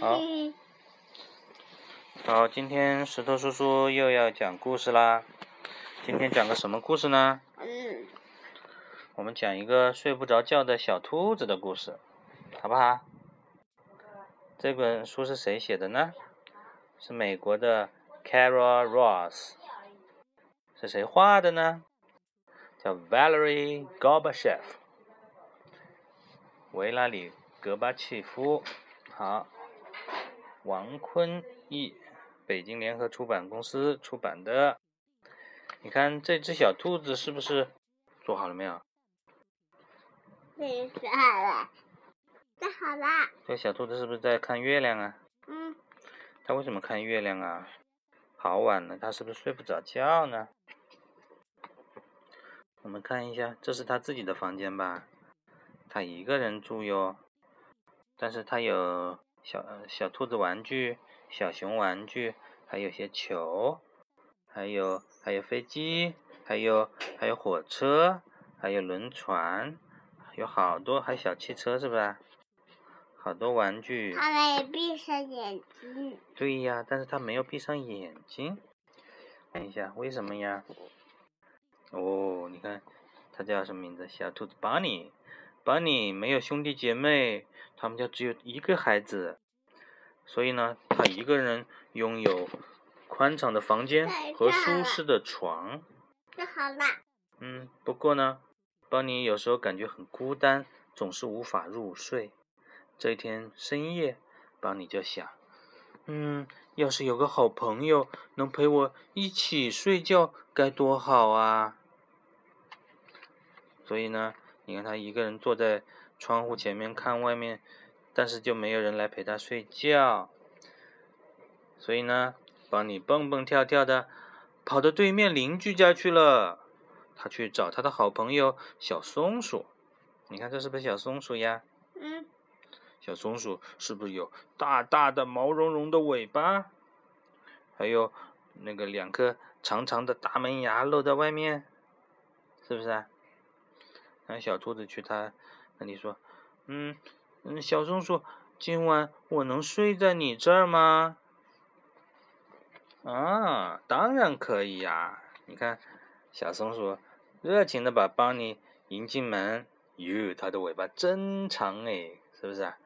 好，好，今天石头叔叔又要讲故事啦。今天讲个什么故事呢？嗯，我们讲一个睡不着觉的小兔子的故事，好不好？这本书是谁写的呢？是美国的 Carol Ross。是谁画的呢？叫 Valerie Gorbachev。维拉里·戈巴契夫。好。王坤译，北京联合出版公司出版的。你看这只小兔子是不是做好了没有？做好了，做好了。这小兔子是不是在看月亮啊？嗯。它为什么看月亮啊？好晚了，它是不是睡不着觉呢？我们看一下，这是它自己的房间吧？它一个人住哟，但是它有。小小兔子玩具，小熊玩具，还有些球，还有还有飞机，还有还有火车，还有轮船，有好多，还有小汽车，是不是？好多玩具。他没闭上眼睛。对呀，但是他没有闭上眼睛。看一下，为什么呀？哦，你看，他叫什么名字？小兔子 Bunny。Bunny 没有兄弟姐妹。他们家只有一个孩子，所以呢，他一个人拥有宽敞的房间和舒适的床。就好了。嗯，不过呢，邦尼有时候感觉很孤单，总是无法入睡。这一天深夜，邦尼就想，嗯，要是有个好朋友能陪我一起睡觉，该多好啊！所以呢，你看他一个人坐在。窗户前面看外面，但是就没有人来陪他睡觉，所以呢，帮你蹦蹦跳跳的跑到对面邻居家去了。他去找他的好朋友小松鼠，你看这是不是小松鼠呀？嗯。小松鼠是不是有大大的毛茸茸的尾巴？还有那个两颗长长的大门牙露在外面，是不是啊？那小兔子去它。那你说，嗯嗯，小松鼠，今晚我能睡在你这儿吗？啊，当然可以呀！你看，小松鼠热情的把邦尼迎进门。哟，它的尾巴真长哎，是不是啊？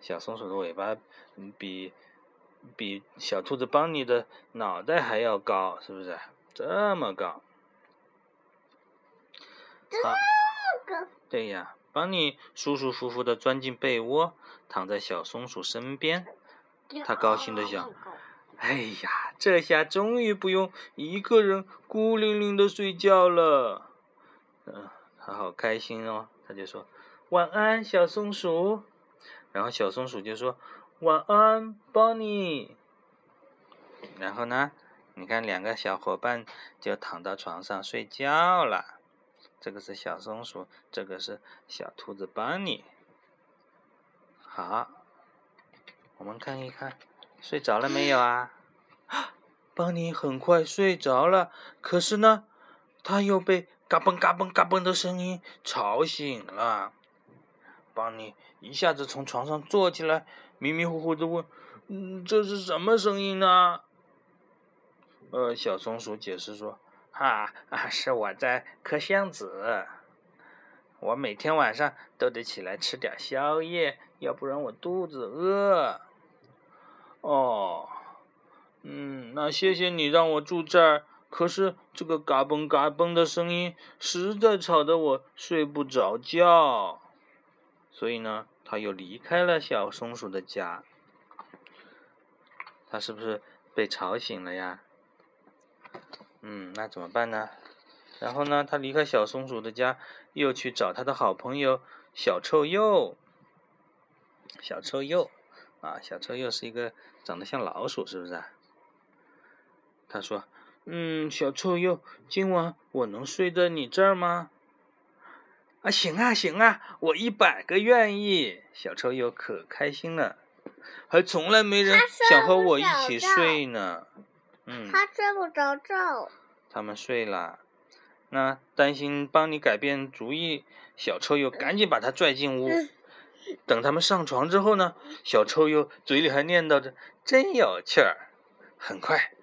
小松鼠的尾巴比比小兔子邦尼的脑袋还要高，是不是？这么高。好。对呀，帮你舒舒服服的钻进被窝，躺在小松鼠身边。他高兴的想：“哎呀，这下终于不用一个人孤零零的睡觉了。”嗯，他好开心哦。他就说：“晚安，小松鼠。”然后小松鼠就说：“晚安，邦尼。”然后呢，你看两个小伙伴就躺到床上睡觉了。这个是小松鼠，这个是小兔子邦尼。好，我们看一看，睡着了没有啊？邦尼很快睡着了，可是呢，他又被嘎嘣嘎嘣嘎嘣的声音吵醒了。邦尼一下子从床上坐起来，迷迷糊糊的问：“嗯，这是什么声音呢？”呃，小松鼠解释说。啊啊！是我在嗑橡子，我每天晚上都得起来吃点宵夜，要不然我肚子饿。哦，嗯，那谢谢你让我住这儿，可是这个嘎嘣嘎嘣的声音实在吵得我睡不着觉，所以呢，他又离开了小松鼠的家。他是不是被吵醒了呀？嗯，那怎么办呢？然后呢，他离开小松鼠的家，又去找他的好朋友小臭鼬。小臭鼬，啊，小臭鼬是一个长得像老鼠，是不是？他说：“嗯，小臭鼬，今晚我能睡在你这儿吗？”啊，行啊，行啊，我一百个愿意。小臭鼬可开心了，还从来没人想和我一起睡呢。嗯，他睡不着觉。他们睡了，那担心帮你改变主意，小臭鼬赶紧把他拽进屋。等他们上床之后呢，小臭鼬嘴里还念叨着“真有趣儿”。很快，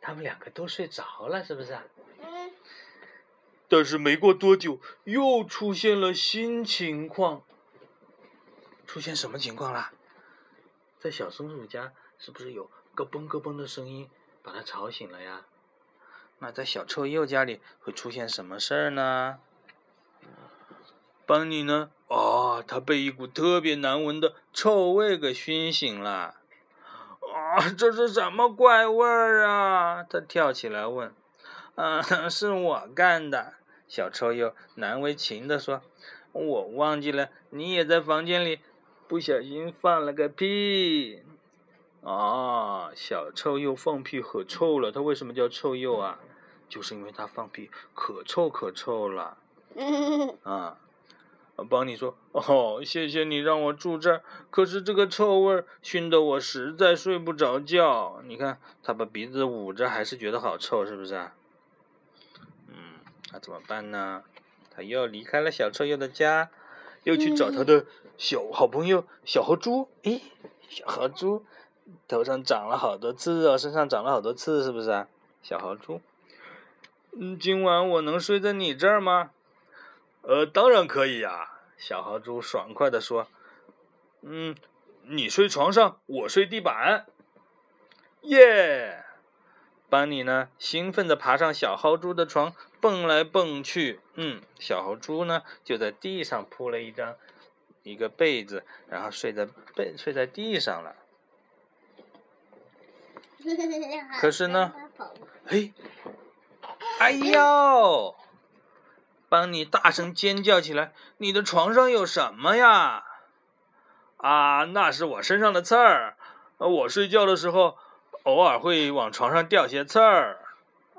他们两个都睡着了，是不是？嗯。但是没过多久，又出现了新情况。出现什么情况啦？在小松鼠家，是不是有咯嘣咯嘣的声音把他吵醒了呀？那在小臭鼬家里会出现什么事儿呢？邦尼呢？哦，他被一股特别难闻的臭味给熏醒了。啊，这是什么怪味儿啊？他跳起来问。嗯，是我干的。小臭鼬难为情地说：“我忘记了，你也在房间里，不小心放了个屁。”啊，小臭鼬放屁可臭了。它为什么叫臭鼬啊？就是因为它放屁可臭可臭了。啊。邦尼说哦，谢谢你让我住这儿。可是这个臭味儿熏得我实在睡不着觉。你看，他把鼻子捂着，还是觉得好臭，是不是啊？嗯，那怎么办呢？他又离开了小臭鼬的家，又去找他的小好朋友小河猪。诶，小河猪头上长了好多刺哦，身上长了好多刺，是不是啊？小豪猪，嗯，今晚我能睡在你这儿吗？呃，当然可以呀，小豪猪爽快地说：“嗯，你睡床上，我睡地板。”耶！班尼呢，兴奋地爬上小豪猪的床，蹦来蹦去。嗯，小豪猪呢，就在地上铺了一张一个被子，然后睡在被睡在地上了。可是呢，嘿，哎呦！邦尼大声尖叫起来：“你的床上有什么呀？”“啊，那是我身上的刺儿。我睡觉的时候，偶尔会往床上掉些刺儿。”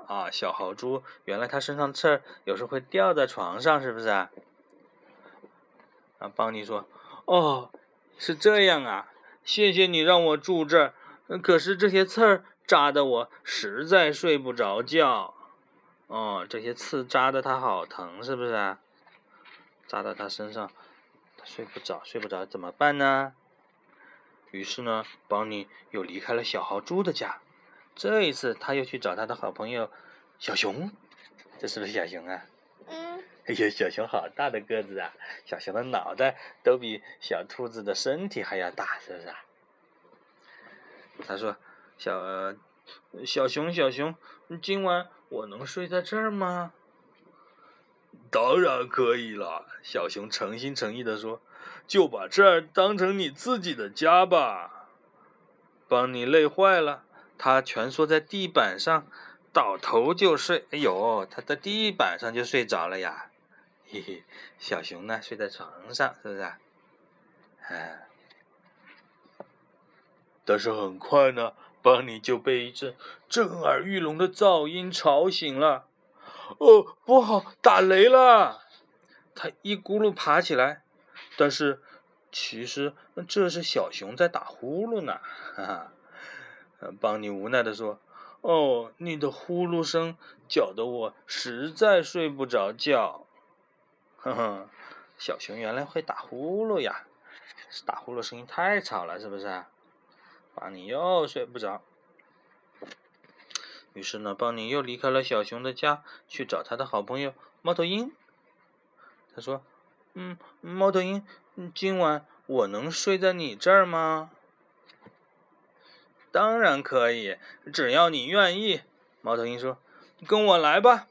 啊，小豪猪，原来它身上刺儿有时候会掉在床上，是不是啊？啊，邦尼说：“哦，是这样啊，谢谢你让我住这儿。可是这些刺儿扎的我实在睡不着觉。”哦，这些刺扎的他好疼，是不是啊？扎到他身上，他睡不着，睡不着怎么办呢？于是呢，邦尼又离开了小豪猪的家。这一次，他又去找他的好朋友小熊。这是不是小熊啊？嗯。哎呀，小熊好大的个子啊！小熊的脑袋都比小兔子的身体还要大，是不是啊？他说：“小小熊，小熊，今晚。”我能睡在这儿吗？当然可以了，小熊诚心诚意地说：“就把这儿当成你自己的家吧。”邦尼累坏了，他蜷缩在地板上，倒头就睡。哎呦，他在地板上就睡着了呀！嘿嘿，小熊呢，睡在床上，是不是？哎，但是很快呢。邦尼就被一阵震耳欲聋的噪音吵醒了。哦，不好，打雷了！他一咕噜爬起来，但是其实这是小熊在打呼噜呢。哈哈，邦尼无奈地说：“哦，你的呼噜声搅得我实在睡不着觉。”哼哼，小熊原来会打呼噜呀！打呼噜声音太吵了，是不是？邦尼又睡不着，于是呢，邦尼又离开了小熊的家，去找他的好朋友猫头鹰。他说：“嗯，猫头鹰，今晚我能睡在你这儿吗？”“当然可以，只要你愿意。”猫头鹰说，“跟我来吧。”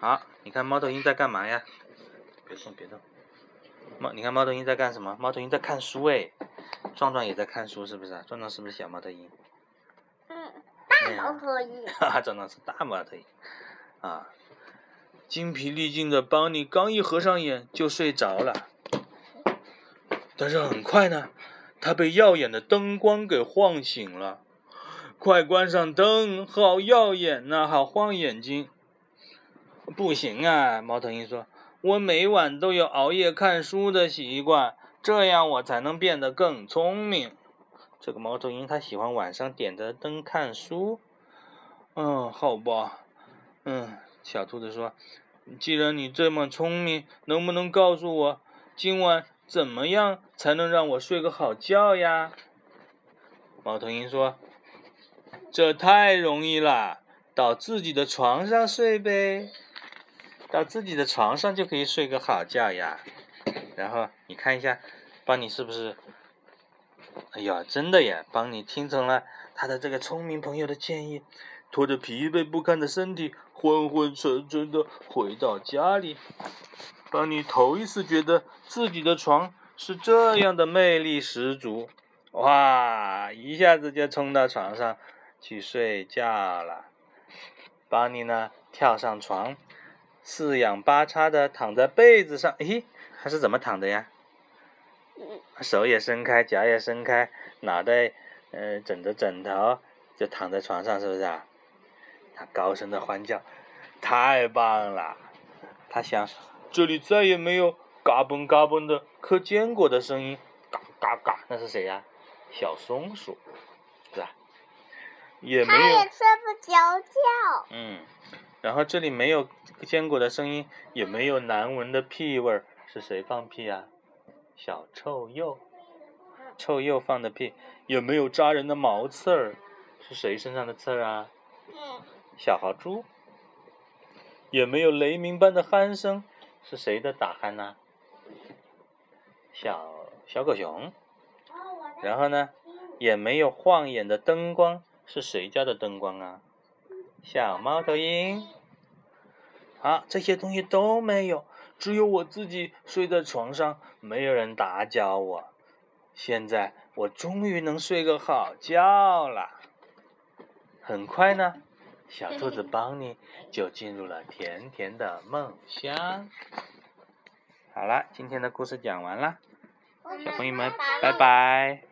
好，你看猫头鹰在干嘛呀？别动，别动。猫，你看猫头鹰在干什么？猫头鹰在看书哎。壮壮也在看书，是不是？壮壮是不是小猫头鹰？嗯，大猫头鹰。哈哈，壮壮是大猫头鹰。啊，精疲力尽的邦尼刚一合上眼就睡着了。但是很快呢，他被耀眼的灯光给晃醒了。快关上灯，好耀眼呐，好晃眼睛。不行啊，猫头鹰说：“我每晚都有熬夜看书的习惯。”这样我才能变得更聪明。这个猫头鹰它喜欢晚上点着灯看书。嗯，好吧。嗯，小兔子说：“既然你这么聪明，能不能告诉我，今晚怎么样才能让我睡个好觉呀？”猫头鹰说：“这太容易了，到自己的床上睡呗，到自己的床上就可以睡个好觉呀。然后你看一下，邦尼是不是？哎呀，真的呀，邦尼听从了他的这个聪明朋友的建议，拖着疲惫不堪的身体，昏昏沉沉的回到家里。邦尼头一次觉得自己的床是这样的魅力十足。”哇！一下子就冲到床上去睡觉了。邦尼呢，跳上床，四仰八叉的躺在被子上。咦，他是怎么躺的呀？手也伸开，脚也伸开，脑袋呃枕着枕头，就躺在床上，是不是啊？他高声的欢叫：“太棒了！”他想，这里再也没有嘎嘣嘎嘣的嗑坚果的声音，嘎嘎嘎，那是谁呀？小松鼠，是吧？也没有。他也睡不着觉。嗯，然后这里没有坚果的声音，也没有难闻的屁味儿，是谁放屁啊？小臭鼬，臭鼬放的屁，也没有扎人的毛刺儿，是谁身上的刺儿啊？小豪猪，也没有雷鸣般的鼾声，是谁的打鼾呢？小小狗熊。然后呢，也没有晃眼的灯光，是谁家的灯光啊？小猫头鹰。啊，这些东西都没有，只有我自己睡在床上，没有人打搅我。现在我终于能睡个好觉了。很快呢，小兔子邦尼就进入了甜甜的梦乡。好了，今天的故事讲完了，小朋友们，拜拜。